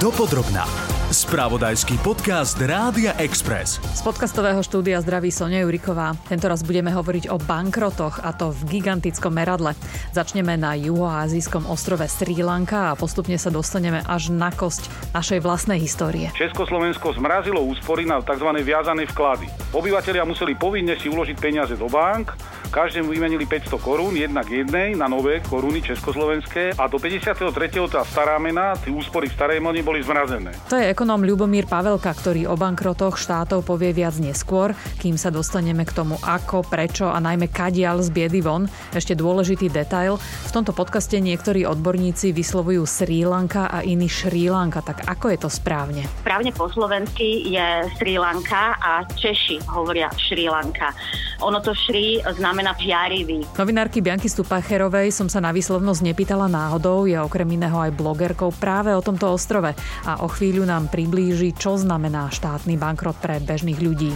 Dopodrobná. Spravodajský podcast Rádia Express. Z podcastového štúdia zdraví Sonia Juriková. Tento raz budeme hovoriť o bankrotoch a to v gigantickom meradle. Začneme na juhoazijskom ostrove Sri Lanka a postupne sa dostaneme až na kosť našej vlastnej histórie. Československo zmrazilo úspory na tzv. viazané vklady. Obyvatelia museli povinne si uložiť peniaze do bank, každému vymenili 500 korún, jednak jednej na nové koruny československé a do 53. tá stará mena, tie úspory v starej mene boli zmrazené. To je ekonóm Ľubomír Pavelka, ktorý o bankrotoch štátov povie viac neskôr, kým sa dostaneme k tomu ako, prečo a najmä kadial z biedy von. Ešte dôležitý detail. V tomto podcaste niektorí odborníci vyslovujú Sri Lanka a iní Šri Lanka. Tak ako je to správne? Správne po slovensky je Sri Lanka a Češi hovoria Šri Lanka. Ono to Šri znamená znamená žiarivý. Novinárky Bianky Stupacherovej som sa na výslovnosť nepýtala náhodou, je okrem iného aj blogerkou práve o tomto ostrove a o chvíľu nám priblíži, čo znamená štátny bankrot pre bežných ľudí.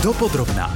Dopodrobná.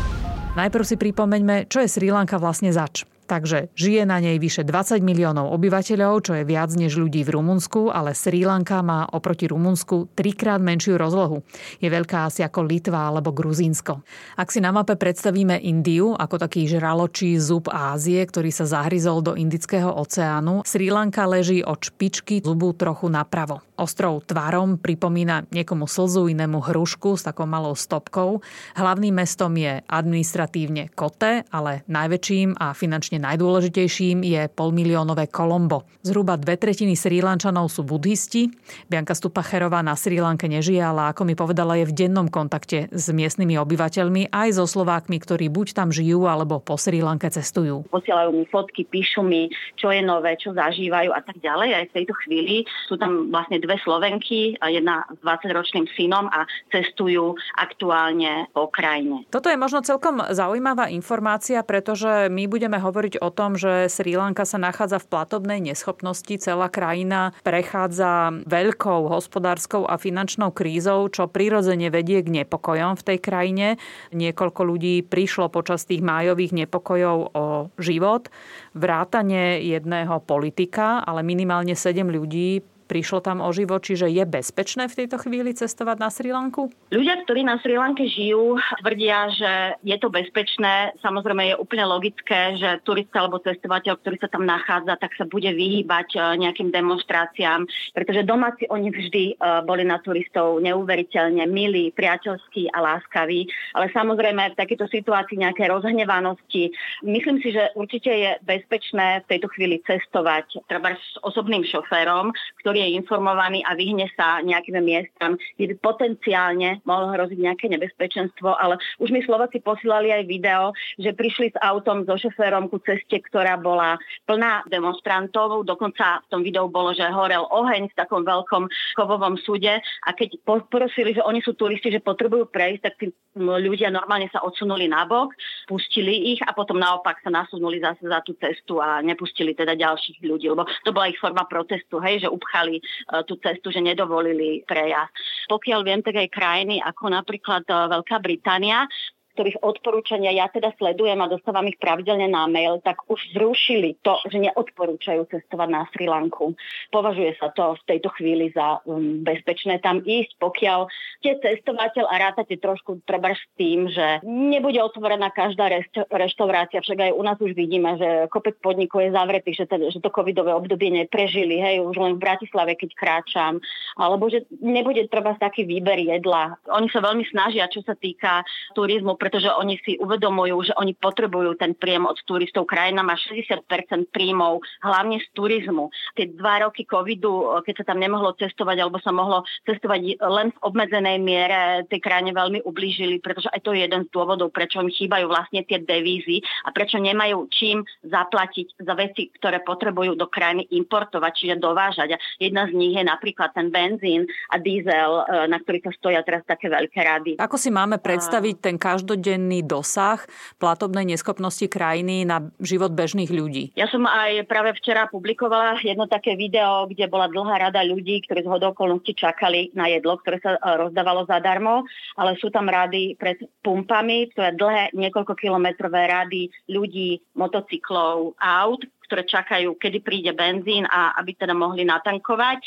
Najprv si pripomeňme, čo je Sri Lanka vlastne zač. Takže žije na nej vyše 20 miliónov obyvateľov, čo je viac než ľudí v Rumunsku, ale Sri Lanka má oproti Rumunsku trikrát menšiu rozlohu. Je veľká asi ako Litva alebo Gruzínsko. Ak si na mape predstavíme Indiu ako taký žraločí zub Ázie, ktorý sa zahryzol do Indického oceánu, Sri Lanka leží od špičky zubu trochu napravo. Ostrov tvarom pripomína niekomu slzu, inému hrušku s takou malou stopkou. Hlavným mestom je administratívne Kote, ale najväčším a finančne najdôležitejším je polmiliónové Kolombo. Zhruba dve tretiny Sri Lančanov sú budhisti. Bianka Stupacherová na Sri Lanke nežije, ale ako mi povedala, je v dennom kontakte s miestnymi obyvateľmi aj so Slovákmi, ktorí buď tam žijú, alebo po Sri Lanke cestujú. Posielajú mi fotky, píšu mi, čo je nové, čo zažívajú a tak ďalej. Aj v tejto chvíli sú tam vlastne dve Slovenky, jedna s 20-ročným synom a cestujú aktuálne po krajine. Toto je možno celkom zaujímavá informácia, pretože my budeme hovoriť hovoriť o tom, že Sri Lanka sa nachádza v platobnej neschopnosti. Celá krajina prechádza veľkou hospodárskou a finančnou krízou, čo prirodzene vedie k nepokojom v tej krajine. Niekoľko ľudí prišlo počas tých májových nepokojov o život. Vrátane jedného politika, ale minimálne 7 ľudí Prišlo tam o život, čiže je bezpečné v tejto chvíli cestovať na Sri Lanku? Ľudia, ktorí na Sri Lanke žijú, tvrdia, že je to bezpečné. Samozrejme je úplne logické, že turista alebo cestovateľ, ktorý sa tam nachádza, tak sa bude vyhýbať e, nejakým demonstráciám, pretože domáci oni vždy e, boli na turistov neuveriteľne milí, priateľskí a láskaví. Ale samozrejme v takejto situácii nejaké rozhnevanosti. Myslím si, že určite je bezpečné v tejto chvíli cestovať treba s osobným šoférom, ktorý je informovaný a vyhne sa nejakým miestam, kde by potenciálne mohlo hroziť nejaké nebezpečenstvo, ale už mi Slováci posílali aj video, že prišli s autom so šoférom ku ceste, ktorá bola plná demonstrantov, dokonca v tom videu bolo, že horel oheň v takom veľkom kovovom súde. A keď poprosili, že oni sú turisti, že potrebujú prejsť, tak tí ľudia normálne sa odsunuli nabok, pustili ich a potom naopak sa nasunuli zase za tú cestu a nepustili teda ďalších ľudí, lebo to bola ich forma protestu, hej, že upchali zablokovali e, tú cestu, že nedovolili prejazd. Pokiaľ viem, tak aj krajiny ako napríklad e, Veľká Británia ktorých odporúčania ja teda sledujem a dostávam ich pravidelne na mail, tak už zrušili to, že neodporúčajú cestovať na Sri Lanku. Považuje sa to v tejto chvíli za um, bezpečné tam ísť, pokiaľ ste cestovateľ a rátate trošku treba s tým, že nebude otvorená každá reštaurácia, však aj u nás už vidíme, že kopec podnikov je zavretých, že, teda, že to covidové obdobie neprežili, hej, už len v Bratislave, keď kráčam, alebo že nebude treba taký výber jedla. Oni sa veľmi snažia, čo sa týka turizmu, pretože oni si uvedomujú, že oni potrebujú ten príjem od turistov. Krajina má 60% príjmov, hlavne z turizmu. Tie dva roky covidu, keď sa tam nemohlo cestovať, alebo sa mohlo cestovať len v obmedzenej miere, tej krajine veľmi ublížili, pretože aj to je jeden z dôvodov, prečo im chýbajú vlastne tie devízy a prečo nemajú čím zaplatiť za veci, ktoré potrebujú do krajiny importovať, čiže dovážať. A jedna z nich je napríklad ten benzín a diesel, e, na ktorý sa stoja teraz také veľké rady. Ako si máme predstaviť ten každý každodenný dosah platobnej neschopnosti krajiny na život bežných ľudí. Ja som aj práve včera publikovala jedno také video, kde bola dlhá rada ľudí, ktorí z hodokolnosti čakali na jedlo, ktoré sa e, rozdávalo zadarmo, ale sú tam rady pred pumpami, to je dlhé niekoľko kilometrové rady ľudí, motocyklov, aut, ktoré čakajú, kedy príde benzín a aby teda mohli natankovať.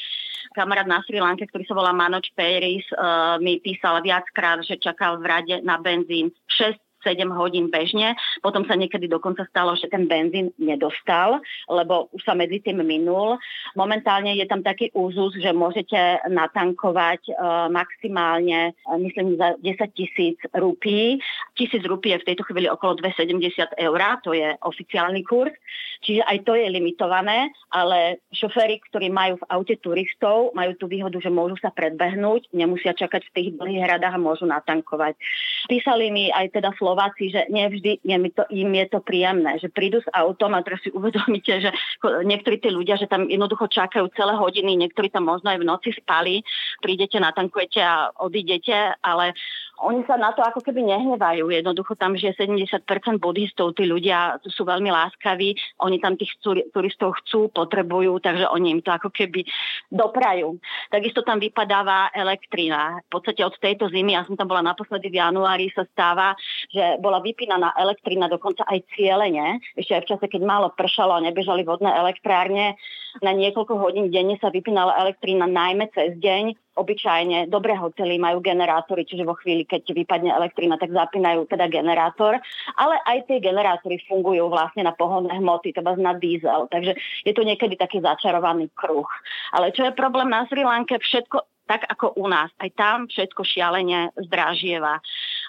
kamarát na Sri Lanke, ktorý sa volá Manoč Peiris, uh, mi písal viackrát, že čakal v rade na benzín 6 7 hodín bežne. Potom sa niekedy dokonca stalo, že ten benzín nedostal, lebo už sa medzi tým minul. Momentálne je tam taký úzus, že môžete natankovať uh, maximálne, uh, myslím, za 10 tisíc rupí. Tisíc rupí je v tejto chvíli okolo 270 eur, to je oficiálny kurz. Čiže aj to je limitované, ale šoféry, ktorí majú v aute turistov, majú tú výhodu, že môžu sa predbehnúť, nemusia čakať v tých dlhých hradách a môžu natankovať. Písali mi aj teda Flo Slováci, že nevždy je to, im je to príjemné, že prídu s autom a teraz si uvedomíte, že niektorí tí ľudia, že tam jednoducho čakajú celé hodiny, niektorí tam možno aj v noci spali, prídete, natankujete a odídete, ale oni sa na to ako keby nehnevajú. Jednoducho tam žije 70% buddhistov, tí ľudia sú veľmi láskaví, oni tam tých turistov chcú, potrebujú, takže oni im to ako keby doprajú. Takisto tam vypadáva elektrina. V podstate od tejto zimy, ja som tam bola naposledy v januári, sa stáva, že bola vypínaná elektrina dokonca aj cieľene, ešte aj v čase, keď málo pršalo a nebežali vodné elektrárne, na niekoľko hodín denne sa vypínala elektrina najmä cez deň obyčajne dobré hotely majú generátory, čiže vo chvíli, keď vypadne elektrina, tak zapínajú teda generátor, ale aj tie generátory fungujú vlastne na pohonné hmoty, teda na diesel, takže je to niekedy taký začarovaný kruh. Ale čo je problém na Sri Lanke, všetko tak ako u nás. Aj tam všetko šialene zdražieva.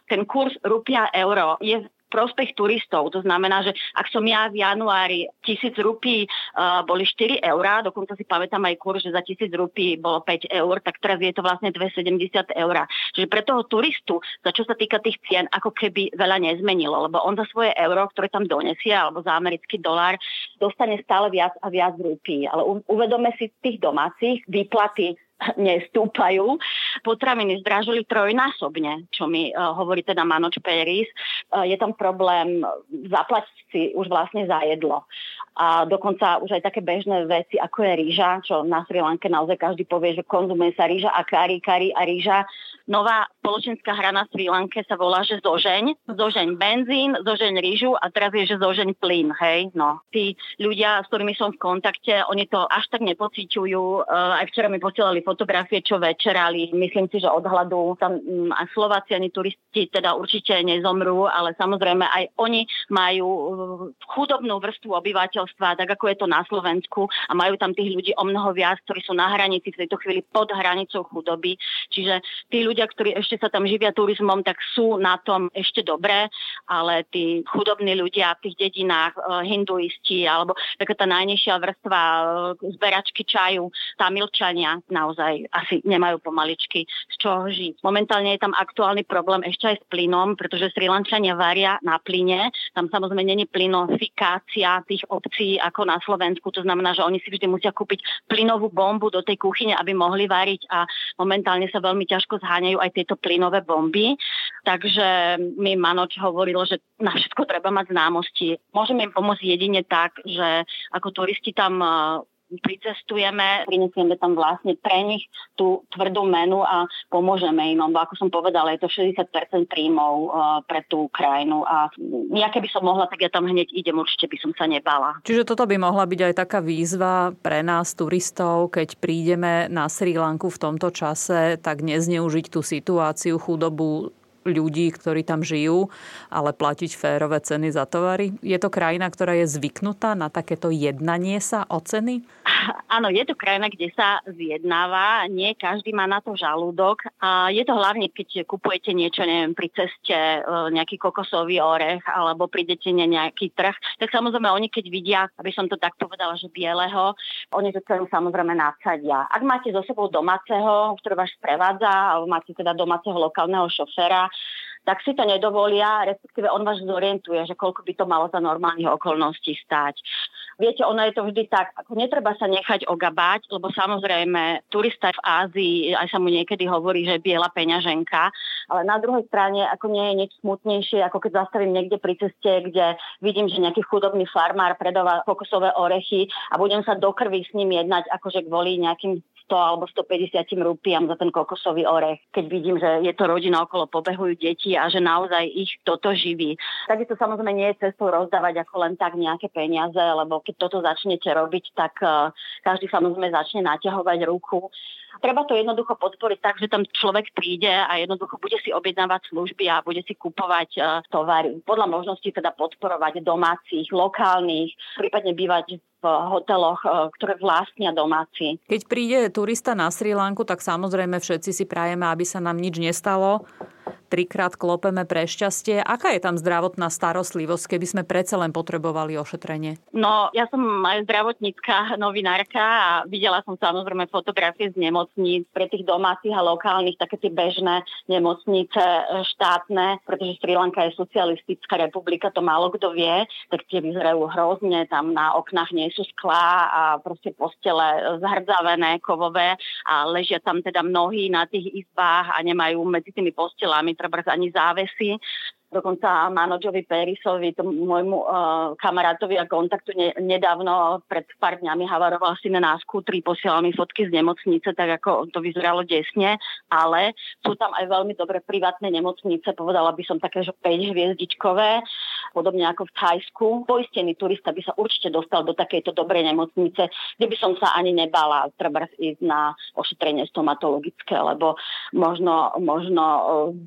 Ten kurz rupia euro je prospech turistov. To znamená, že ak som ja v januári tisíc rupí uh, boli 4 eurá, dokonca si pamätám aj kurz, že za tisíc rupí bolo 5 eur, tak teraz je to vlastne 2,70 eur. Čiže pre toho turistu, za čo sa týka tých cien, ako keby veľa nezmenilo, lebo on za svoje euro, ktoré tam donesie, alebo za americký dolár, dostane stále viac a viac rupí. Ale uvedome si tých domácich výplaty nestúpajú. Potraviny zdražili trojnásobne, čo mi uh, hovorí teda Manoč Peris. Uh, je tam problém zaplatiť si už vlastne za jedlo. A dokonca už aj také bežné veci, ako je rýža, čo na Sri Lanke naozaj každý povie, že konzumuje sa rýža a kari, kari a rýža. Nová spoločenská hra na Sri Lanke sa volá, že zožeň. Zožeň benzín, zožeň rýžu a teraz je, že zožeň plyn, hej. No, tí ľudia, s ktorými som v kontakte, oni to až tak nepociťujú. Uh, aj včera mi posielali fotografie, čo večerali. Myslím si, že od hladu tam um, aj Slováci ani turisti teda určite nezomrú, ale samozrejme aj oni majú uh, chudobnú vrstvu obyvateľstva, tak ako je to na Slovensku a majú tam tých ľudí o mnoho viac, ktorí sú na hranici v tejto chvíli pod hranicou chudoby. Čiže tí ľudia, ktorí ešte sa tam živia turizmom, tak sú na tom ešte dobré, ale tí chudobní ľudia v tých dedinách, uh, hinduisti alebo taká tá najnižšia vrstva zberačky čaju, tamilčania naozaj asi nemajú pomaličky z čoho žiť. Momentálne je tam aktuálny problém ešte aj s plynom, pretože Sri Lančania varia na plyne. Tam samozrejme není plynofikácia tých obcí ako na Slovensku. To znamená, že oni si vždy musia kúpiť plynovú bombu do tej kuchyne, aby mohli variť a momentálne sa veľmi ťažko zháňajú aj tieto plynové bomby. Takže mi Manoč hovorilo, že na všetko treba mať známosti. Môžeme im pomôcť jedine tak, že ako turisti tam pricestujeme, prinesieme tam vlastne pre nich tú tvrdú menu a pomôžeme im. Bo ako som povedala, je to 60% príjmov uh, pre tú krajinu a ja keby som mohla, tak ja tam hneď idem, určite by som sa nebala. Čiže toto by mohla byť aj taká výzva pre nás, turistov, keď prídeme na Sri Lanku v tomto čase, tak nezneužiť tú situáciu, chudobu ľudí, ktorí tam žijú, ale platiť férové ceny za tovary? Je to krajina, ktorá je zvyknutá na takéto jednanie sa o ceny? Áno, je to krajina, kde sa zjednáva. Nie každý má na to žalúdok. A je to hlavne, keď kupujete niečo, neviem, pri ceste e, nejaký kokosový orech alebo prídete na nejaký trh, tak samozrejme oni, keď vidia, aby som to tak povedala, že bieleho, oni to cenu samozrejme nadsadia. Ak máte so sebou domáceho, ktorý vás sprevádza, alebo máte teda domáceho lokálneho šoféra, tak si to nedovolia, respektíve on vás zorientuje, že koľko by to malo za normálnych okolností stáť. Viete, ono je to vždy tak, ako netreba sa nechať ogabať, lebo samozrejme turista v Ázii, aj sa mu niekedy hovorí, že je biela peňaženka, ale na druhej strane ako nie je nič smutnejšie, ako keď zastavím niekde pri ceste, kde vidím, že nejaký chudobný farmár predáva kokosové orechy a budem sa do krvi s ním jednať, akože kvôli nejakým 100 alebo 150 rupiam za ten kokosový orech, keď vidím, že je to rodina okolo pobehujú deti a že naozaj ich toto živí. Takisto samozrejme nie je cestou rozdávať ako len tak nejaké peniaze, lebo keď toto začnete robiť, tak uh, každý samozrejme začne naťahovať ruku Treba to jednoducho podporiť tak, že tam človek príde a jednoducho bude si objednávať služby a bude si kupovať uh, tovary. Podľa možnosti teda podporovať domácich, lokálnych, prípadne bývať v hoteloch, uh, ktoré vlastnia domáci. Keď príde turista na Sri Lanku, tak samozrejme všetci si prajeme, aby sa nám nič nestalo trikrát klopeme pre šťastie. Aká je tam zdravotná starostlivosť, keby sme predsa len potrebovali ošetrenie? No, ja som aj zdravotnícka novinárka a videla som samozrejme fotografie z nemocníc pre tých domácich a lokálnych, také tie bežné nemocnice e, štátne, pretože Sri Lanka je socialistická republika, to málo kto vie, tak tie vyzerajú hrozne, tam na oknách nie sú sklá a proste postele zhrdzavené, kovové a ležia tam teda mnohí na tých izbách a nemajú medzi tými postelami treba ani závesy. Dokonca Manoďovi Perisovi, tomu môjmu uh, kamarátovi a kontaktu ne, nedávno pred pár dňami havaroval si na skútri, posielal mi fotky z nemocnice, tak ako to vyzeralo desne, ale sú tam aj veľmi dobré privátne nemocnice, povedala by som také, že 5 hviezdičkové, podobne ako v Thajsku. Poistený turista by sa určite dostal do takejto dobrej nemocnice, kde by som sa ani nebala treba ísť na ošetrenie stomatologické, lebo možno, možno uh,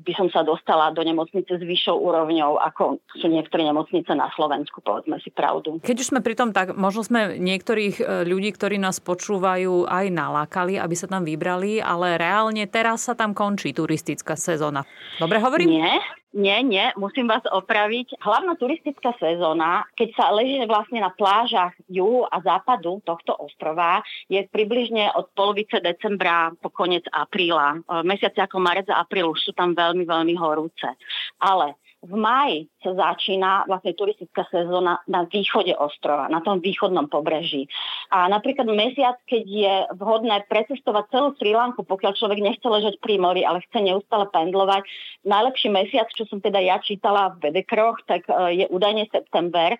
by som sa dostala do nemocnice s vyššou vyššou úrovňou, ako sú niektoré nemocnice na Slovensku, povedzme si pravdu. Keď už sme pri tom, tak možno sme niektorých e, ľudí, ktorí nás počúvajú, aj nalákali, aby sa tam vybrali, ale reálne teraz sa tam končí turistická sezóna. Dobre hovorím? Nie, nie, nie, musím vás opraviť. Hlavná turistická sezóna, keď sa leží vlastne na plážach juhu a západu tohto ostrova, je približne od polovice decembra po koniec apríla. E, mesiace ako marec a apríl už sú tam veľmi, veľmi horúce. Ale v maji sa začína vlastne turistická sezóna na východe ostrova, na tom východnom pobreží. A napríklad mesiac, keď je vhodné precestovať celú Sri Lanku, pokiaľ človek nechce ležať pri mori, ale chce neustále pendlovať, najlepší mesiac, čo som teda ja čítala v Bedekroch, tak e, je údajne september.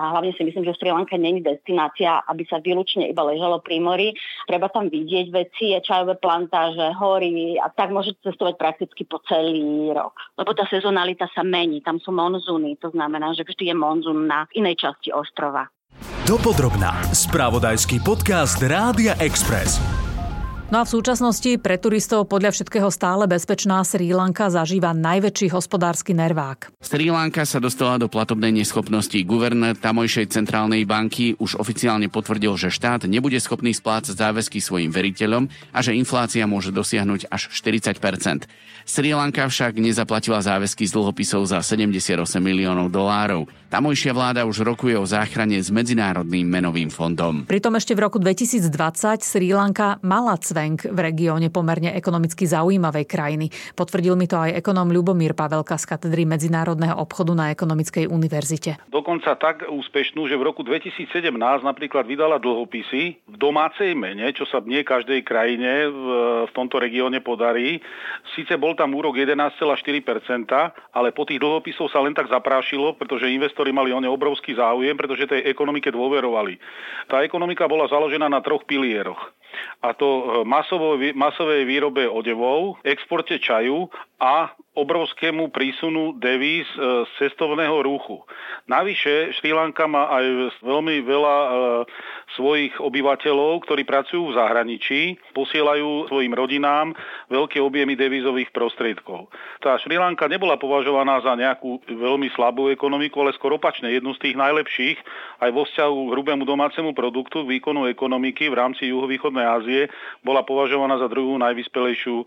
A hlavne si myslím, že Sri Lanka není destinácia, aby sa výlučne iba ležalo pri mori. Treba tam vidieť veci, čajové plantáže, hory a tak môžete cestovať prakticky po celý rok. Lebo tá sezonalita sa mení tam sú monzúny, to znamená, že vždy je monzún na inej časti ostrova. Dopodrobná. Spravodajský podcast Rádia Express. No a v súčasnosti pre turistov podľa všetkého stále bezpečná Sri Lanka zažíva najväčší hospodársky nervák. Sri Lanka sa dostala do platobnej neschopnosti. Guvernér tamojšej centrálnej banky už oficiálne potvrdil, že štát nebude schopný splácať záväzky svojim veriteľom a že inflácia môže dosiahnuť až 40 Sri Lanka však nezaplatila záväzky z dlhopisov za 78 miliónov dolárov. Tamojšia vláda už rokuje o záchrane s Medzinárodným menovým fondom. Pritom ešte v roku 2020 Sri Lanka mala cvenk v regióne pomerne ekonomicky zaujímavej krajiny. Potvrdil mi to aj ekonóm Ľubomír Pavelka z katedry medzinárodného obchodu na Ekonomickej univerzite. Dokonca tak úspešnú, že v roku 2017 napríklad vydala dlhopisy v domácej mene, čo sa nie každej krajine v, v tomto regióne podarí. Sice bol tam úrok 11,4%, ale po tých dlhopisov sa len tak zaprášilo, pretože investori mali o ne obrovský záujem, pretože tej ekonomike dôverovali. Tá ekonomika bola založená na troch pilieroch. A to e, masovej výrobe odevov, exporte čaju a obrovskému prísunu devíz e, z cestovného ruchu. Navyše Šri Lanka má aj veľmi veľa e, svojich obyvateľov, ktorí pracujú v zahraničí, posielajú svojim rodinám veľké objemy devízových prostriedkov. Tá Šri Lanka nebola považovaná za nejakú veľmi slabú ekonomiku, ale skoro opačne jednu z tých najlepších aj vo vzťahu k hrubému domácemu produktu výkonu ekonomiky v rámci juhovýchodnej Ázie bola považovaná za druhú najvyspelejšiu e,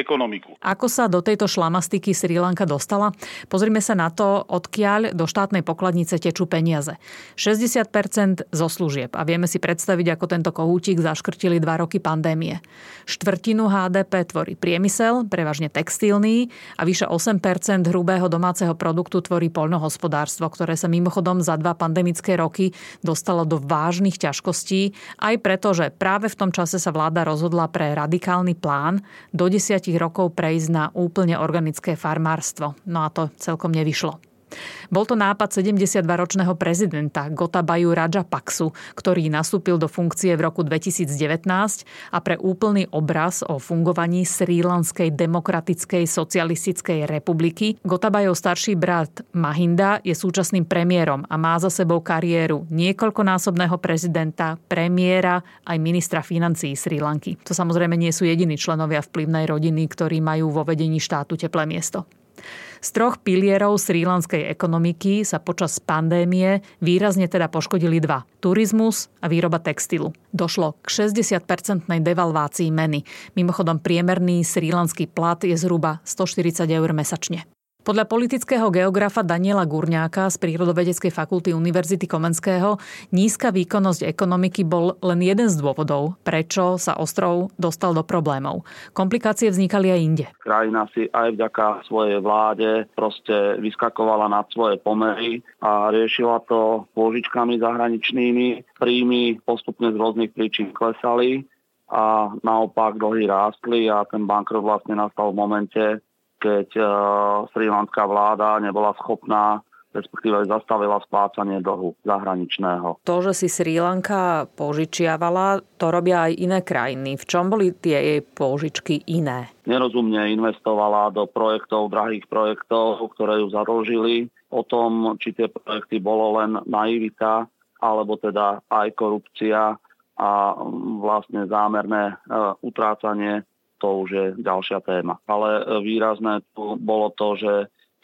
ekonomiku. Ako sa do tejto šlamastiky Sri Lanka dostala? Pozrime sa na to, odkiaľ do štátnej pokladnice tečú peniaze. 60% zo služieb. A vieme si predstaviť, ako tento kohútik zaškrtili dva roky pandémie. Štvrtinu HDP tvorí priemysel, prevažne textilný a vyše 8% hrubého domáceho produktu tvorí poľnohospodárstvo, ktoré sa mimochodom za dva pandemické roky dostalo do vážnych ťažkostí, aj preto, že práve v tom čase sa vláda rozhodla pre radikálny plán do desiatich rokov prejsť na úplne organické farmárstvo. No a to celkom nevyšlo. Bol to nápad 72-ročného prezidenta Gotabaju Paksu, ktorý nastúpil do funkcie v roku 2019 a pre úplný obraz o fungovaní Srílanskej demokratickej socialistickej republiky Gotabajov starší brat Mahinda je súčasným premiérom a má za sebou kariéru niekoľkonásobného prezidenta, premiéra aj ministra financií Sri Lanky. To samozrejme nie sú jediní členovia vplyvnej rodiny, ktorí majú vo vedení štátu teplé miesto. Z troch pilierov srílanskej ekonomiky sa počas pandémie výrazne teda poškodili dva. Turizmus a výroba textilu. Došlo k 60-percentnej devalvácii meny. Mimochodom priemerný srílanský plat je zhruba 140 eur mesačne. Podľa politického geografa Daniela Gurňáka z Prírodovedeckej fakulty Univerzity Komenského nízka výkonnosť ekonomiky bol len jeden z dôvodov, prečo sa ostrov dostal do problémov. Komplikácie vznikali aj inde. Krajina si aj vďaka svojej vláde proste vyskakovala nad svoje pomery a riešila to pôžičkami zahraničnými. Príjmy postupne z rôznych príčin klesali a naopak dlhy rástli a ten bankrot vlastne nastal v momente, keď uh, srílanská vláda nebola schopná respektíve zastavila splácanie dlhu zahraničného. To, že si Sri Lanka požičiavala, to robia aj iné krajiny. V čom boli tie jej požičky iné? Nerozumne investovala do projektov, drahých projektov, ktoré ju zadlžili. O tom, či tie projekty bolo len naivita, alebo teda aj korupcia a vlastne zámerné uh, utrácanie to už je ďalšia téma. Ale e, výrazné tu bolo to, že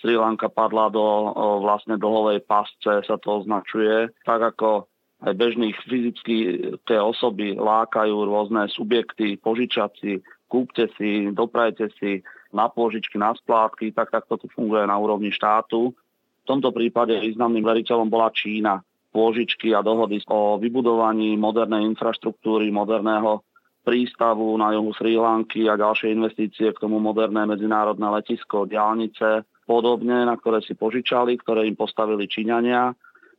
Sri Lanka padla do e, vlastne dlhovej pasce, sa to označuje, tak ako aj bežných fyzické osoby lákajú rôzne subjekty, požičaci, kúpte si, doprajte si na pôžičky, na splátky, tak takto tu funguje na úrovni štátu. V tomto prípade významným veriteľom bola Čína. Pôžičky a dohody o vybudovaní modernej infraštruktúry, moderného prístavu na juhu Sri Lanky a ďalšie investície k tomu moderné medzinárodné letisko, diálnice, podobne, na ktoré si požičali, ktoré im postavili Číňania,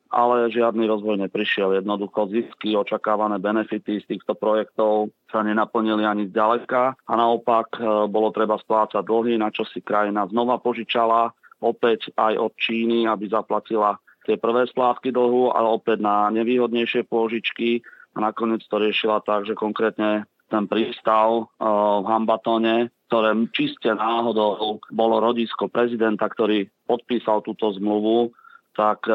ale žiadny rozvoj neprišiel. Jednoducho zisky, očakávané benefity z týchto projektov sa nenaplnili ani zďaleka a naopak e, bolo treba splácať dlhy, na čo si krajina znova požičala, opäť aj od Číny, aby zaplatila tie prvé splátky dlhu, ale opäť na nevýhodnejšie pôžičky a nakoniec to riešila tak, že konkrétne ten prístav v Hambatone, ktoré čiste náhodou bolo rodisko prezidenta, ktorý podpísal túto zmluvu, tak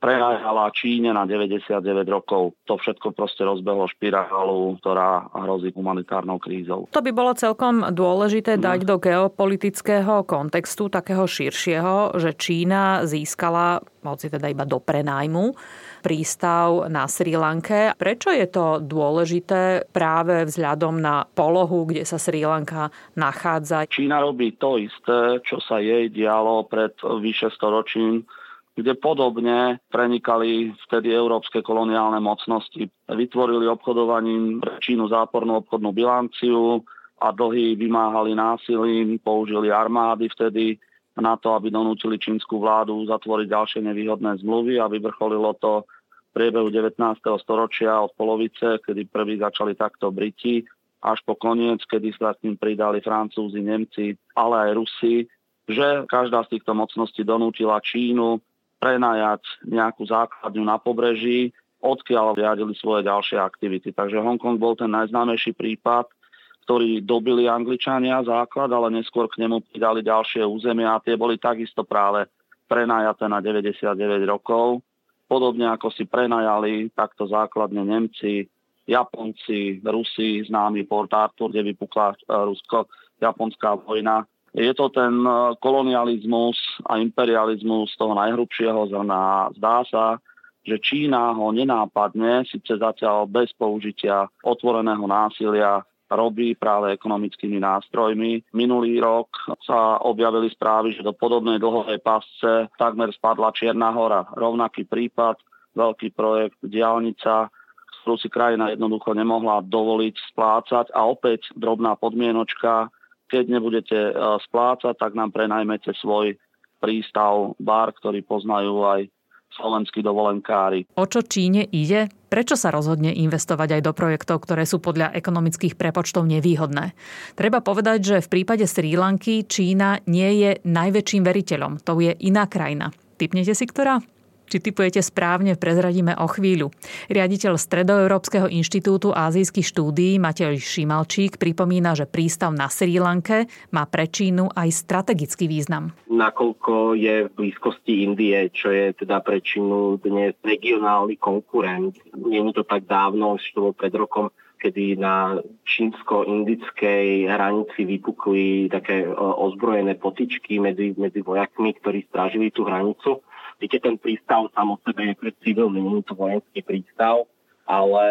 prenajala Číne na 99 rokov. To všetko proste rozbehlo špirálu, ktorá hrozí humanitárnou krízou. To by bolo celkom dôležité no. dať do geopolitického kontextu takého širšieho, že Čína získala, hoci teda iba do prenájmu, prístav na Sri Lanke. Prečo je to dôležité práve vzhľadom na polohu, kde sa Sri Lanka nachádza? Čína robí to isté, čo sa jej dialo pred vyše storočím kde podobne prenikali vtedy európske koloniálne mocnosti. Vytvorili obchodovaním Čínu zápornú obchodnú bilanciu a dlhy vymáhali násilím, použili armády vtedy na to, aby donútili čínsku vládu zatvoriť ďalšie nevýhodné zmluvy a vyvrcholilo to v priebehu 19. storočia od polovice, kedy prvý začali takto Briti, až po koniec, kedy sa s tým pridali Francúzi, Nemci, ale aj Rusi, že každá z týchto mocností donútila Čínu prenajať nejakú základňu na pobreží, odkiaľ riadili svoje ďalšie aktivity. Takže Hongkong bol ten najznámejší prípad, ktorí dobili Angličania základ, ale neskôr k nemu pridali ďalšie územia a tie boli takisto práve prenajaté na 99 rokov. Podobne ako si prenajali takto základne Nemci, Japonci, Rusi, známy Port Arthur, kde vypukla e, rusko-japonská vojna. Je to ten e, kolonializmus a imperializmus toho najhrubšieho zrna. Zdá sa, že Čína ho nenápadne, síce zatiaľ bez použitia otvoreného násilia, robí práve ekonomickými nástrojmi. Minulý rok sa objavili správy, že do podobnej dlhovej pasce takmer spadla Čierna hora. Rovnaký prípad, veľký projekt, diálnica, ktorú si krajina jednoducho nemohla dovoliť splácať a opäť drobná podmienočka, keď nebudete e, splácať, tak nám prenajmete svoj prístav, bar, ktorý poznajú aj slovenskí dovolenkári. O čo Číne ide? Prečo sa rozhodne investovať aj do projektov, ktoré sú podľa ekonomických prepočtov nevýhodné? Treba povedať, že v prípade Sri Lanky Čína nie je najväčším veriteľom. To je iná krajina. Typnete si ktorá? Či typujete správne, prezradíme o chvíľu. Riaditeľ Stredoeurópskeho inštitútu azijských štúdií Matej Šimalčík pripomína, že prístav na Sri Lanke má pre Čínu aj strategický význam. Nakoľko je v blízkosti Indie, čo je teda pre Čínu dnes regionálny konkurent. Je to tak dávno, že to bolo pred rokom kedy na čínsko-indickej hranici vypukli také e, ozbrojené potičky medzi, medzi vojakmi, ktorí strážili tú hranicu. Viete, ten prístav sám o sebe je civilný, nie je to vojenský prístav, ale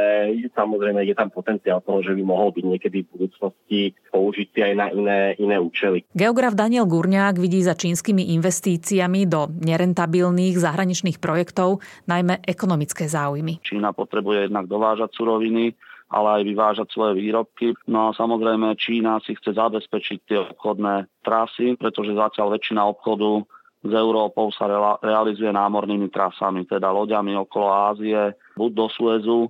samozrejme je tam potenciál toho, že by mohol byť niekedy v budúcnosti použitý aj na iné, iné účely. Geograf Daniel Gurňák vidí za čínskymi investíciami do nerentabilných zahraničných projektov najmä ekonomické záujmy. Čína potrebuje jednak dovážať suroviny, ale aj vyvážať svoje výrobky. No a samozrejme Čína si chce zabezpečiť tie obchodné trasy, pretože zatiaľ väčšina obchodu s Európou sa realizuje námornými trasami, teda loďami okolo Ázie, buď do Suezu, e,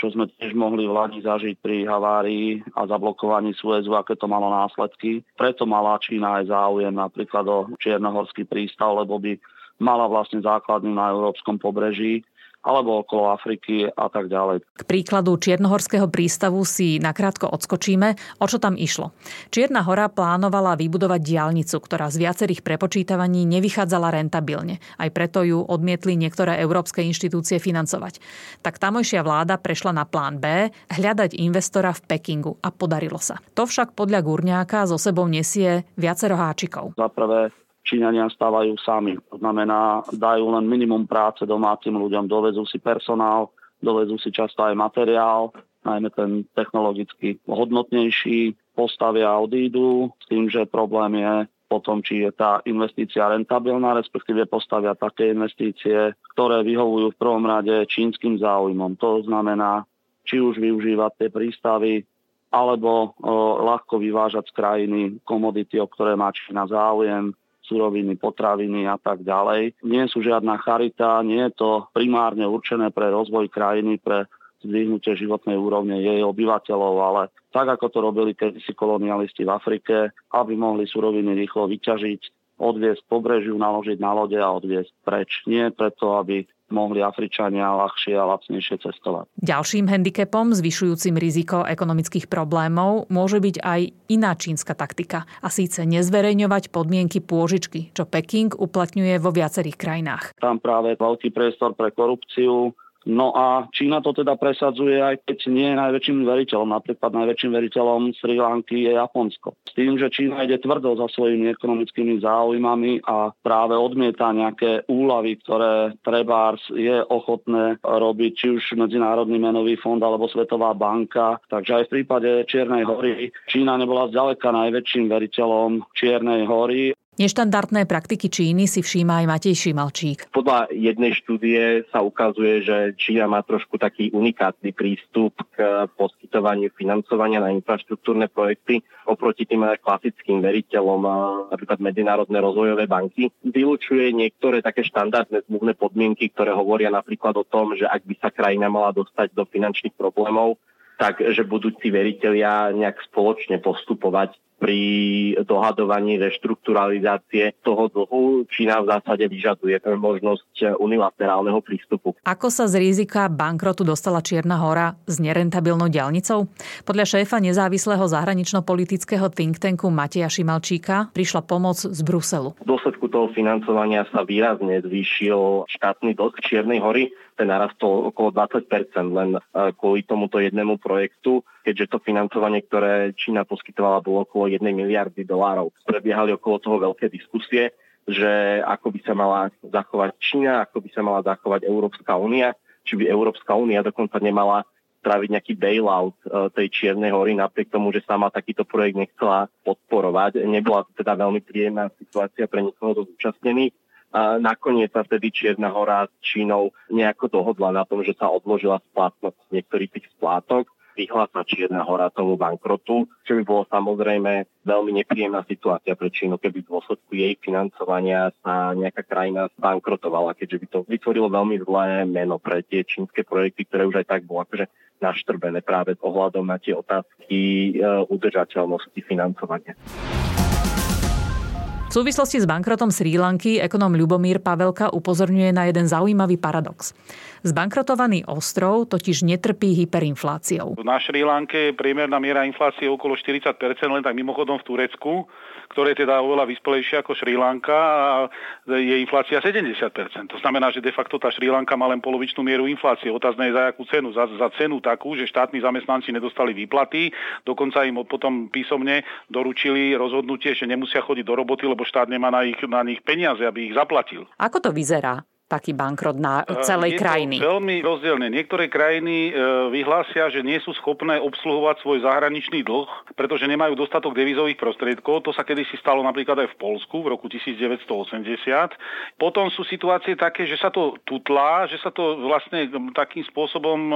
čo sme tiež mohli v Lani zažiť pri havárii a zablokovaní Suezu, aké to malo následky. Preto mala Čína aj záujem napríklad o Čiernohorský prístav, lebo by mala vlastne základňu na európskom pobreží alebo okolo Afriky a tak ďalej. K príkladu Čiernohorského prístavu si nakrátko odskočíme. O čo tam išlo? Čierna hora plánovala vybudovať diálnicu, ktorá z viacerých prepočítavaní nevychádzala rentabilne. Aj preto ju odmietli niektoré európske inštitúcie financovať. Tak tamojšia vláda prešla na plán B hľadať investora v Pekingu a podarilo sa. To však podľa Gurňáka so sebou nesie viacero háčikov. Za prvé Číňania stávajú sami. To znamená, dajú len minimum práce domácim ľuďom, dovezú si personál, dovezú si často aj materiál, najmä ten technologicky hodnotnejší, postavia a odídu, s tým, že problém je potom, či je tá investícia rentabilná, respektíve postavia také investície, ktoré vyhovujú v prvom rade čínskym záujmom. To znamená, či už využívať tie prístavy, alebo o, ľahko vyvážať z krajiny komodity, o ktoré má Čína záujem, suroviny, potraviny a tak ďalej. Nie sú žiadna charita, nie je to primárne určené pre rozvoj krajiny, pre zdvihnutie životnej úrovne jej obyvateľov, ale tak ako to robili kedysi kolonialisti v Afrike, aby mohli suroviny rýchlo vyťažiť, odviesť pobrežiu, naložiť na lode a odviesť preč. Nie preto, aby mohli Afričania ľahšie a lacnejšie cestovať. Ďalším handicapom zvyšujúcim riziko ekonomických problémov môže byť aj iná čínska taktika a síce nezverejňovať podmienky pôžičky, čo Peking uplatňuje vo viacerých krajinách. Tam práve veľký priestor pre korupciu, No a Čína to teda presadzuje, aj keď nie je najväčším veriteľom. Napríklad najväčším veriteľom Sri Lanky je Japonsko. S tým, že Čína ide tvrdo za svojimi ekonomickými záujmami a práve odmieta nejaké úlavy, ktoré Trebárs je ochotné robiť, či už Medzinárodný menový fond alebo Svetová banka. Takže aj v prípade Čiernej hory Čína nebola zďaleka najväčším veriteľom Čiernej hory Neštandardné praktiky Číny si všíma aj Matej Šimalčík. Podľa jednej štúdie sa ukazuje, že Čína má trošku taký unikátny prístup k poskytovaniu financovania na infraštruktúrne projekty oproti tým klasickým veriteľom, napríklad Medzinárodné rozvojové banky. Vylučuje niektoré také štandardné zmluvné podmienky, ktoré hovoria napríklad o tom, že ak by sa krajina mala dostať do finančných problémov, tak že budúci veriteľia nejak spoločne postupovať pri dohadovaní reštrukturalizácie toho dlhu Čína v zásade vyžaduje možnosť unilaterálneho prístupu. Ako sa z rizika bankrotu dostala Čierna hora s nerentabilnou diálnicou? Podľa šéfa nezávislého zahranično-politického think tanku Mateja Šimalčíka prišla pomoc z Bruselu. V dôsledku toho financovania sa výrazne zvýšil štátny dlh Čiernej hory ten narastol okolo 20% len e, kvôli tomuto jednému projektu, keďže to financovanie, ktoré Čína poskytovala, bolo okolo 1 miliardy dolárov. Prebiehali okolo toho veľké diskusie, že ako by sa mala zachovať Čína, ako by sa mala zachovať Európska únia, či by Európska únia dokonca nemala spraviť nejaký bailout e, tej Čiernej hory, napriek tomu, že sama takýto projekt nechcela podporovať. Nebola to teda veľmi príjemná situácia pre nikoho do zúčastnených. A nakoniec sa vtedy Čierna hora s Čínou nejako dohodla na tom, že sa odložila splatnosť niektorých tých splátok vyhlása Čierna hora tomu bankrotu, čo by bolo samozrejme veľmi nepríjemná situácia pre Čínu, keby v dôsledku jej financovania sa nejaká krajina bankrotovala, keďže by to vytvorilo veľmi zlé meno pre tie čínske projekty, ktoré už aj tak bolo akože naštrbené práve ohľadom na tie otázky e, udržateľnosti financovania. V súvislosti s bankrotom Sri Lanky ekonóm Ľubomír Pavelka upozorňuje na jeden zaujímavý paradox. Zbankrotovaný ostrov totiž netrpí hyperinfláciou. Na Sri Lanke je priemerná miera inflácie okolo 40%, len tak mimochodom v Turecku, ktoré je teda oveľa vyspelejšie ako Sri Lanka a je inflácia 70%. To znamená, že de facto tá Sri Lanka má len polovičnú mieru inflácie. Otázne je za akú cenu. Za, za cenu takú, že štátni zamestnanci nedostali výplaty, dokonca im potom písomne doručili rozhodnutie, že nemusia chodiť do roboty, lebo štát nemá na, ich, na nich peniaze, aby ich zaplatil. Ako to vyzerá? Taký bankrot na celej je krajiny? Veľmi rozdielne. Niektoré krajiny e, vyhlásia, že nie sú schopné obsluhovať svoj zahraničný dlh, pretože nemajú dostatok devizových prostriedkov. To sa kedysi stalo napríklad aj v Polsku v roku 1980. Potom sú situácie také, že sa to tutlá, že sa to vlastne takým spôsobom e,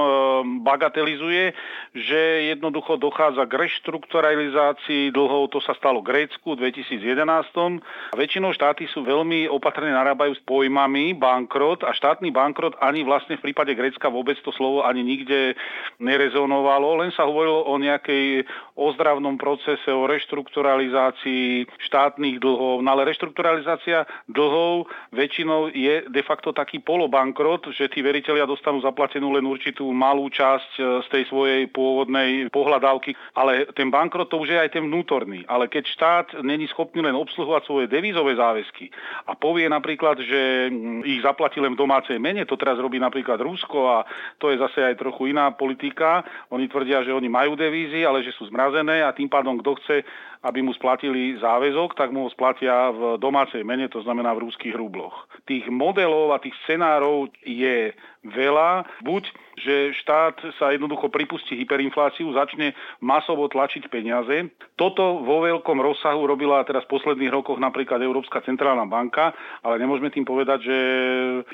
bagatelizuje, že jednoducho dochádza k reštrukturalizácii dlhov. To sa stalo Grécku v 2011. A väčšinou štáty sú veľmi opatrne narábajú s pojmami bank bankrot a štátny bankrot ani vlastne v prípade Grécka vôbec to slovo ani nikde nerezonovalo, len sa hovorilo o nejakej ozdravnom procese, o reštrukturalizácii štátnych dlhov. No ale reštrukturalizácia dlhov väčšinou je de facto taký polobankrot, že tí veriteľia dostanú zaplatenú len určitú malú časť e, z tej svojej pôvodnej pohľadávky, ale ten bankrot to už je aj ten vnútorný. Ale keď štát není schopný len obsluhovať svoje devízové záväzky a povie napríklad, že ich zaplatí len v domácej mene. To teraz robí napríklad Rusko a to je zase aj trochu iná politika. Oni tvrdia, že oni majú devízy, ale že sú zmrazené a tým pádom kto chce aby mu splatili záväzok, tak mu ho splatia v domácej mene, to znamená v rúských rubloch. Tých modelov a tých scenárov je veľa. Buď, že štát sa jednoducho pripustí hyperinfláciu, začne masovo tlačiť peniaze. Toto vo veľkom rozsahu robila teraz v posledných rokoch napríklad Európska centrálna banka, ale nemôžeme tým povedať, že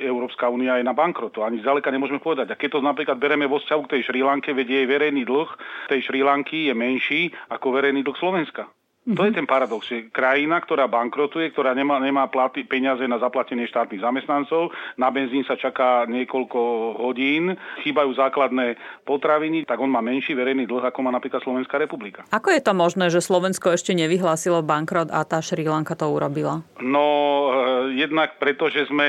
Európska únia je na bankrotu. Ani zďaleka nemôžeme povedať. A keď to napríklad bereme vo vzťahu k tej Šrilanke, vedie jej verejný dlh tej Šrilanky je menší ako verejný dlh Slovenska. Mm-hmm. To je ten paradox, že krajina, ktorá bankrotuje, ktorá nemá, nemá platy, peniaze na zaplatenie štátnych zamestnancov, na benzín sa čaká niekoľko hodín, chýbajú základné potraviny, tak on má menší verejný dlh, ako má napríklad Slovenská republika. Ako je to možné, že Slovensko ešte nevyhlásilo bankrot a tá Šri Lanka to urobila? No, e, jednak preto, že sme,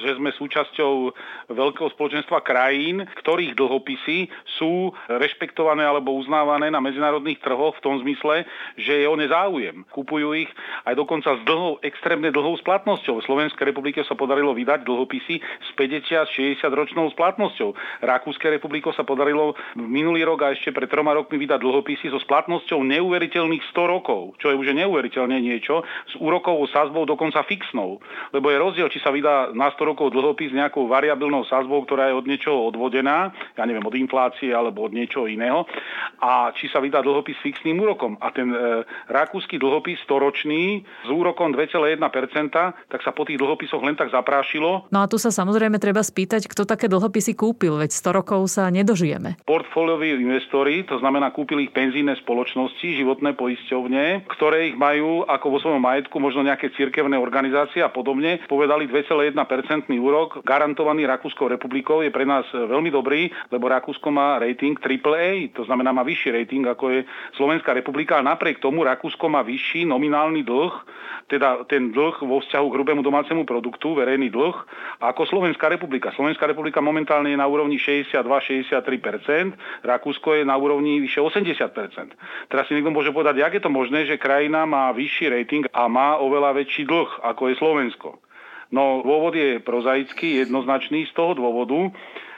že sme súčasťou veľkého spoločenstva krajín, ktorých dlhopisy sú rešpektované alebo uznávané na medzinárodných trhoch v tom zmysle, že je on záujem. Kupujú ich aj dokonca s dlhou, extrémne dlhou splatnosťou. V Slovenskej republike sa podarilo vydať dlhopisy s 50-60 ročnou splatnosťou. Rakúskej republike sa podarilo minulý rok a ešte pred troma rokmi vydať dlhopisy so splatnosťou neuveriteľných 100 rokov, čo je už neuveriteľne niečo, s úrokovou sazbou dokonca fixnou. Lebo je rozdiel, či sa vydá na 100 rokov dlhopis nejakou variabilnou sazbou, ktorá je od niečoho odvodená, ja neviem, od inflácie alebo od niečoho iného, a či sa vydá dlhopis s fixným úrokom. A ten e, rakúsky dlhopis storočný s úrokom 2,1%, tak sa po tých dlhopisoch len tak zaprášilo. No a tu sa samozrejme treba spýtať, kto také dlhopisy kúpil, veď 100 rokov sa nedožijeme. Portfólioví investori, to znamená kúpili ich penzíne spoločnosti, životné poisťovne, ktoré ich majú ako vo svojom majetku možno nejaké cirkevné organizácie a podobne, povedali 2,1% úrok garantovaný Rakúskou republikou je pre nás veľmi dobrý, lebo Rakúsko má rating AAA, to znamená má vyšší rating ako je Slovenská republika a napriek tomu Rakúsko Rakúsko má vyšší nominálny dlh, teda ten dlh vo vzťahu k hrubému domácemu produktu, verejný dlh, ako Slovenská republika. Slovenská republika momentálne je na úrovni 62-63%, Rakúsko je na úrovni vyše 80%. Teraz si niekto môže povedať, jak je to možné, že krajina má vyšší rating a má oveľa väčší dlh, ako je Slovensko. No dôvod je prozaický, jednoznačný z toho dôvodu,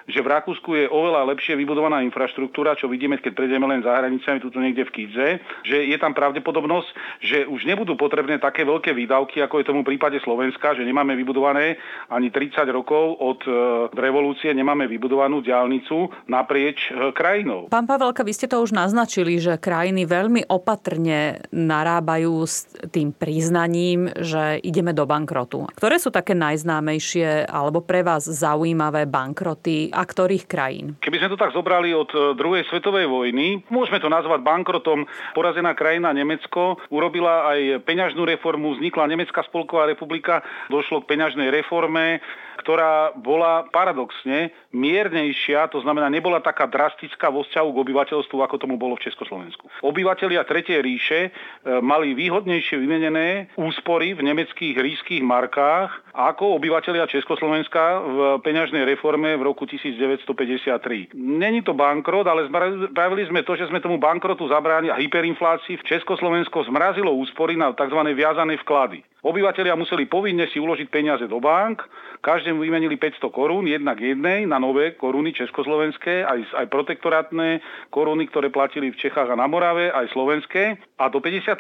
že v Rakúsku je oveľa lepšie vybudovaná infraštruktúra, čo vidíme, keď prejdeme len za hranicami, tuto niekde v Kidze, že je tam pravdepodobnosť, že už nebudú potrebné také veľké výdavky, ako je tomu v prípade Slovenska, že nemáme vybudované ani 30 rokov od e, revolúcie, nemáme vybudovanú diálnicu naprieč e, krajinou. Pán Pavelka, vy ste to už naznačili, že krajiny veľmi opatrne narábajú s tým priznaním, že ideme do bankrotu. Ktoré sú také najznámejšie alebo pre vás zaujímavé bankroty a ktorých krajín? Keby sme to tak zobrali od e, druhej svetovej vojny, môžeme to nazvať bankrotom. Porazená krajina Nemecko urobila aj peňažnú reformu, vznikla Nemecká spolková republika, došlo k peňažnej reforme, ktorá bola paradoxne miernejšia, to znamená nebola taká drastická vo vzťahu k obyvateľstvu, ako tomu bolo v Československu. Obyvatelia Tretej ríše e, mali výhodnejšie vymenené úspory v nemeckých ríských markách ako obyvatelia Československa v peňažnej reforme v roku 1953. Není to bankrot, ale spravili sme to, že sme tomu bankrotu zabránili a hyperinflácii. V Československo zmrazilo úspory na tzv. viazané vklady. Obyvatelia museli povinne si uložiť peniaze do bank, každému vymenili 500 korún, jednak jednej na nové koruny československé, aj, aj protektorátne koruny, ktoré platili v Čechách a na Morave, aj slovenské. A do 53.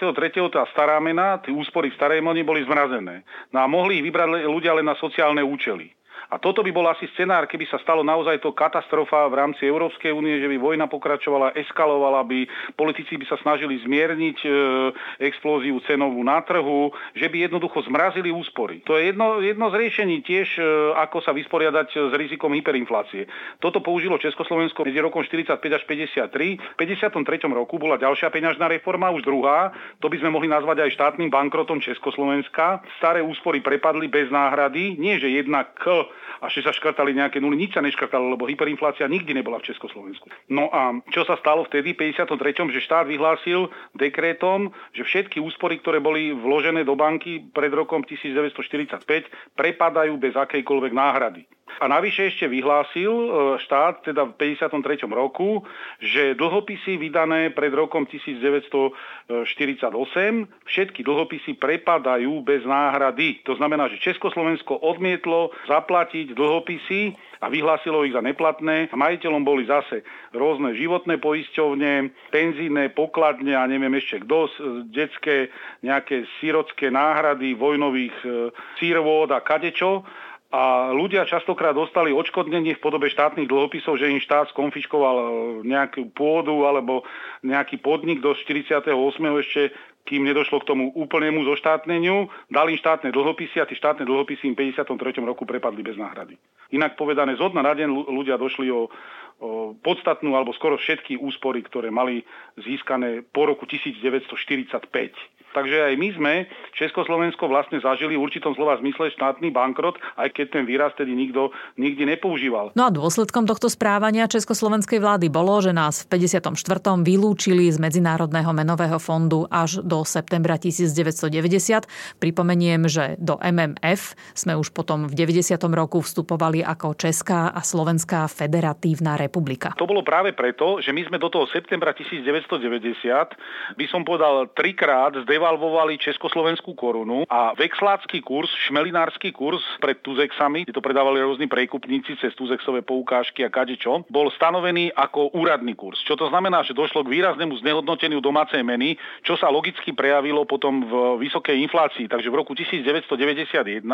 tá stará mena, tie úspory v starej mene boli zmrazené. No a mohli ich vybrať ľudia len na sociálne účely. A toto by bol asi scenár, keby sa stalo naozaj to katastrofa v rámci Európskej únie, že by vojna pokračovala, eskalovala, by politici by sa snažili zmierniť e, explóziu cenovú na trhu, že by jednoducho zmrazili úspory. To je jedno, jedno z riešení tiež, e, ako sa vysporiadať s rizikom hyperinflácie. Toto použilo Československo medzi rokom 45 až 53. V 53. roku bola ďalšia peňažná reforma, už druhá. To by sme mohli nazvať aj štátnym bankrotom Československa. Staré úspory prepadli bez náhrady, nie že jednak k a že sa škrtali nejaké nuly. Nič sa neškrtalo, lebo hyperinflácia nikdy nebola v Československu. No a čo sa stalo vtedy, v 53., že štát vyhlásil dekrétom, že všetky úspory, ktoré boli vložené do banky pred rokom 1945, prepadajú bez akejkoľvek náhrady. A navyše ešte vyhlásil e, štát, teda v 53. roku, že dlhopisy vydané pred rokom 1948, všetky dlhopisy prepadajú bez náhrady. To znamená, že Československo odmietlo zaplatiť dlhopisy a vyhlásilo ich za neplatné. Majiteľom boli zase rôzne životné poisťovne, penzíne, pokladne a neviem ešte kto, detské nejaké sírodské náhrady vojnových e, sírvod a kadečo a ľudia častokrát dostali odškodnenie v podobe štátnych dlhopisov, že im štát skonfiškoval e, nejakú pôdu alebo nejaký podnik do 48. ešte kým nedošlo k tomu úplnému zoštátneniu, dali im štátne dlhopisy a tie štátne dlhopisy im v 53. roku prepadli bez náhrady. Inak povedané, z na deň ľudia došli o, o podstatnú alebo skoro všetky úspory, ktoré mali získané po roku 1945. Takže aj my sme Československo vlastne zažili v určitom slova zmysle štátny bankrot, aj keď ten výraz tedy nikto nikdy nepoužíval. No a dôsledkom tohto správania Československej vlády bolo, že nás v 54. vylúčili z Medzinárodného menového fondu až do septembra 1990. Pripomeniem, že do MMF sme už potom v 90. roku vstupovali ako Česká a Slovenská federatívna republika. To bolo práve preto, že my sme do toho septembra 1990, by som povedal, trikrát z devalvovali československú korunu a vexlácky kurz, šmelinársky kurz pred Tuzexami, kde to predávali rôzni prekupníci cez Tuzexové poukážky a kadečo, bol stanovený ako úradný kurz. Čo to znamená, že došlo k výraznému znehodnoteniu domácej meny, čo sa logicky prejavilo potom v vysokej inflácii. Takže v roku 1991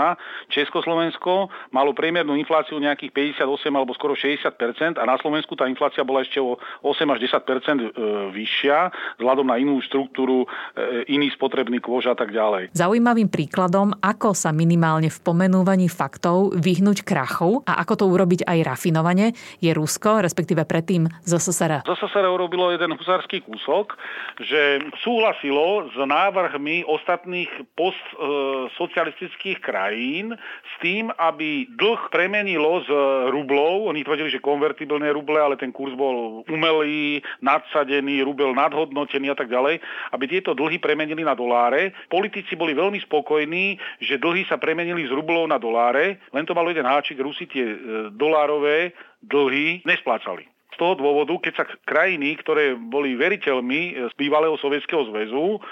Československo malo priemernú infláciu nejakých 58 alebo skoro 60% a na Slovensku tá inflácia bola ešte o 8 až 10 e, vyššia vzhľadom na inú štruktúru, e, iný spotrebný kôž a tak ďalej. Zaujímavým príkladom, ako sa minimálne v pomenúvaní faktov vyhnúť krachu a ako to urobiť aj rafinovane, je Rusko, respektíve predtým ZSSR. ZSSR urobilo jeden husársky kúsok, že súhlasilo s návrhmi ostatných postsocialistických krajín s tým, aby dlh premenilo z rublov, oni tvrdili, že konvertibilné ruble, ale ten kurz bol umelý, nadsadený, rubel nadhodnotený a tak ďalej, aby tieto dlhy premenili na doláre. Politici boli veľmi spokojní, že dlhy sa premenili z rublov na doláre, len to malo jeden háčik, Rusi tie e, dolárové dlhy nesplácali. Z toho dôvodu, keď sa krajiny, ktoré boli veriteľmi e, z bývalého Sovietskeho zväzu,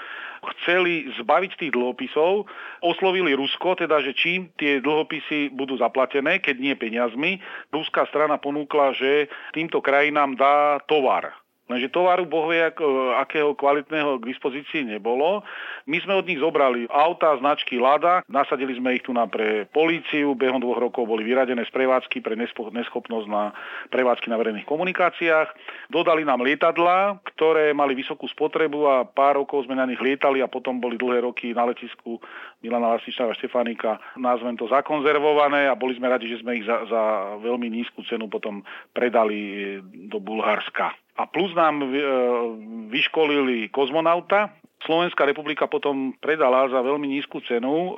chceli zbaviť tých dlhopisov, oslovili Rusko, teda, že čím tie dlhopisy budú zaplatené, keď nie peniazmi. Ruská strana ponúkla, že týmto krajinám dá tovar Lenže tovaru bohvie akého kvalitného k dispozícii nebolo. My sme od nich zobrali auta značky Lada, nasadili sme ich tu na pre políciu, behom dvoch rokov boli vyradené z prevádzky pre neschopnosť na prevádzky na verejných komunikáciách. Dodali nám lietadla, ktoré mali vysokú spotrebu a pár rokov sme na nich lietali a potom boli dlhé roky na letisku Milana Lasičná a Štefánika, nazvem to zakonzervované a boli sme radi, že sme ich za, za veľmi nízku cenu potom predali do Bulharska a plus nám e, vyškolili kozmonauta. Slovenská republika potom predala za veľmi nízku cenu e,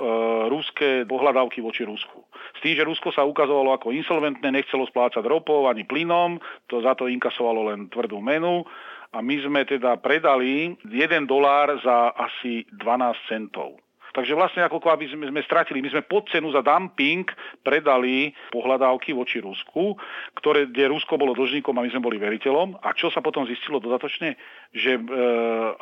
ruské pohľadávky voči Rusku. S tým, že Rusko sa ukazovalo ako insolventné, nechcelo splácať ropou ani plynom, to za to inkasovalo len tvrdú menu a my sme teda predali 1 dolár za asi 12 centov. Takže vlastne ako aby sme, sme stratili, my sme pod cenu za dumping predali pohľadávky voči Rusku, ktoré, kde Rusko bolo dlžníkom a my sme boli veriteľom. A čo sa potom zistilo dodatočne? Že e,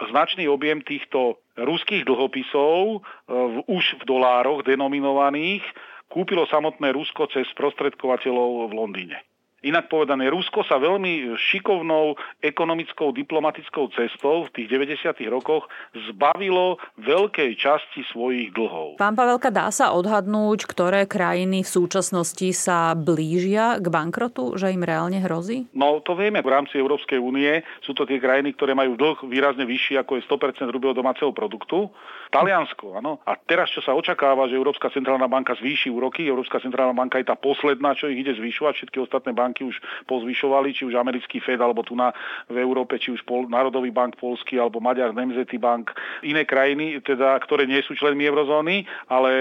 značný objem týchto ruských dlhopisov e, v, už v dolároch denominovaných kúpilo samotné Rusko cez prostredkovateľov v Londýne. Inak povedané, Rusko sa veľmi šikovnou ekonomickou diplomatickou cestou v tých 90. rokoch zbavilo veľkej časti svojich dlhov. Pán Pavelka, dá sa odhadnúť, ktoré krajiny v súčasnosti sa blížia k bankrotu, že im reálne hrozí? No to vieme. V rámci Európskej únie sú to tie krajiny, ktoré majú dlh výrazne vyšší ako je 100% hrubého domáceho produktu. Taliansko, áno. A teraz, čo sa očakáva, že Európska centrálna banka zvýši úroky, Európska centrálna banka je tá posledná, čo ich ide zvyšovať, všetky ostatné banky už pozvyšovali, či už americký Fed, alebo tu na, v Európe, či už Pol, Národový bank polský, alebo Maďar Nemzety bank, iné krajiny, teda, ktoré nie sú členmi eurozóny, ale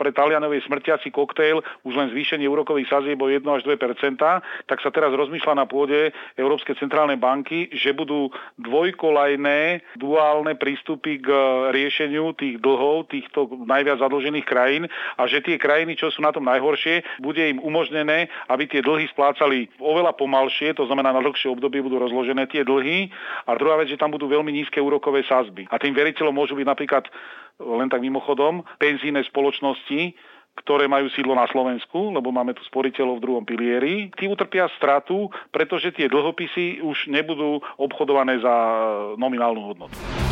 pre Talianov je smrtiaci koktejl, už len zvýšenie úrokových sazieb o 1 až 2% tak sa teraz rozmýšľa na pôde Európskej centrálnej banky, že budú dvojkolajné duálne prístupy k riešeniu tých dlhov týchto najviac zadlžených krajín a že tie krajiny, čo sú na tom najhoršie, bude im umožnené, aby tie dlhy splácali oveľa pomalšie, to znamená na dlhšie obdobie budú rozložené tie dlhy a druhá vec, že tam budú veľmi nízke úrokové sázby. A tým veriteľom môžu byť napríklad len tak mimochodom, penzíne spoločnosti, ktoré majú sídlo na Slovensku, lebo máme tu sporiteľov v druhom pilieri. Tí utrpia stratu, pretože tie dlhopisy už nebudú obchodované za nominálnu hodnotu.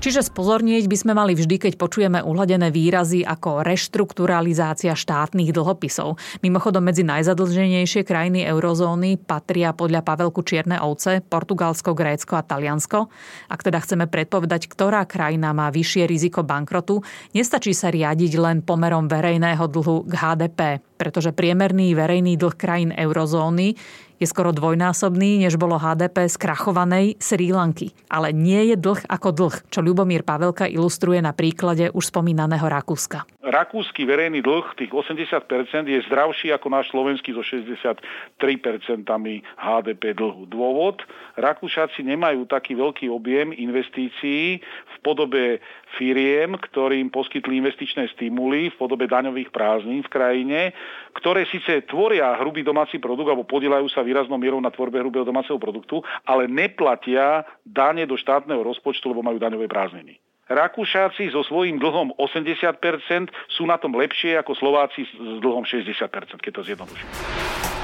Čiže spozornieť by sme mali vždy, keď počujeme uhladené výrazy ako reštrukturalizácia štátnych dlhopisov. Mimochodom medzi najzadlženejšie krajiny eurozóny patria podľa Pavelku Čierne ovce Portugalsko, Grécko a Taliansko. Ak teda chceme predpovedať, ktorá krajina má vyššie riziko bankrotu, nestačí sa riadiť len pomerom verejného dlhu k HDP, pretože priemerný verejný dlh krajín eurozóny je skoro dvojnásobný, než bolo HDP skrachovanej Sri Lanky. Ale nie je dlh ako dlh, čo Ľubomír Pavelka ilustruje na príklade už spomínaného Rakúska. Rakúsky verejný dlh, tých 80%, je zdravší ako náš slovenský so 63% HDP dlhu. Dôvod, Rakúšaci nemajú taký veľký objem investícií v podobe firiem, ktorým poskytli investičné stimuly v podobe daňových prázdnin v krajine, ktoré síce tvoria hrubý domáci produkt alebo podielajú sa výraznou mierou na tvorbe hrubého domáceho produktu, ale neplatia dane do štátneho rozpočtu, lebo majú daňové prázdniny. Rakúšáci so svojím dlhom 80% sú na tom lepšie ako Slováci s dlhom 60%, keď to zjednoduším.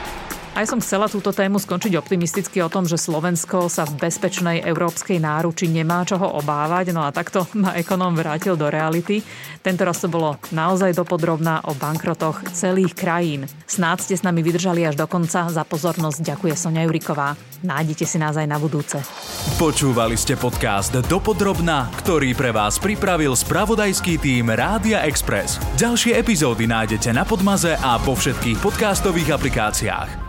Aj som chcela túto tému skončiť optimisticky o tom, že Slovensko sa v bezpečnej európskej náruči nemá čoho obávať, no a takto ma ekonóm vrátil do reality. Tento raz to bolo naozaj dopodrobná o bankrotoch celých krajín. Snáď ste s nami vydržali až do konca. Za pozornosť ďakuje Sonia Juriková. Nájdete si nás aj na budúce. Počúvali ste podcast Dopodrobná, ktorý pre vás pripravil spravodajský tým Rádia Express. Ďalšie epizódy nájdete na Podmaze a po všetkých podcastových aplikáciách.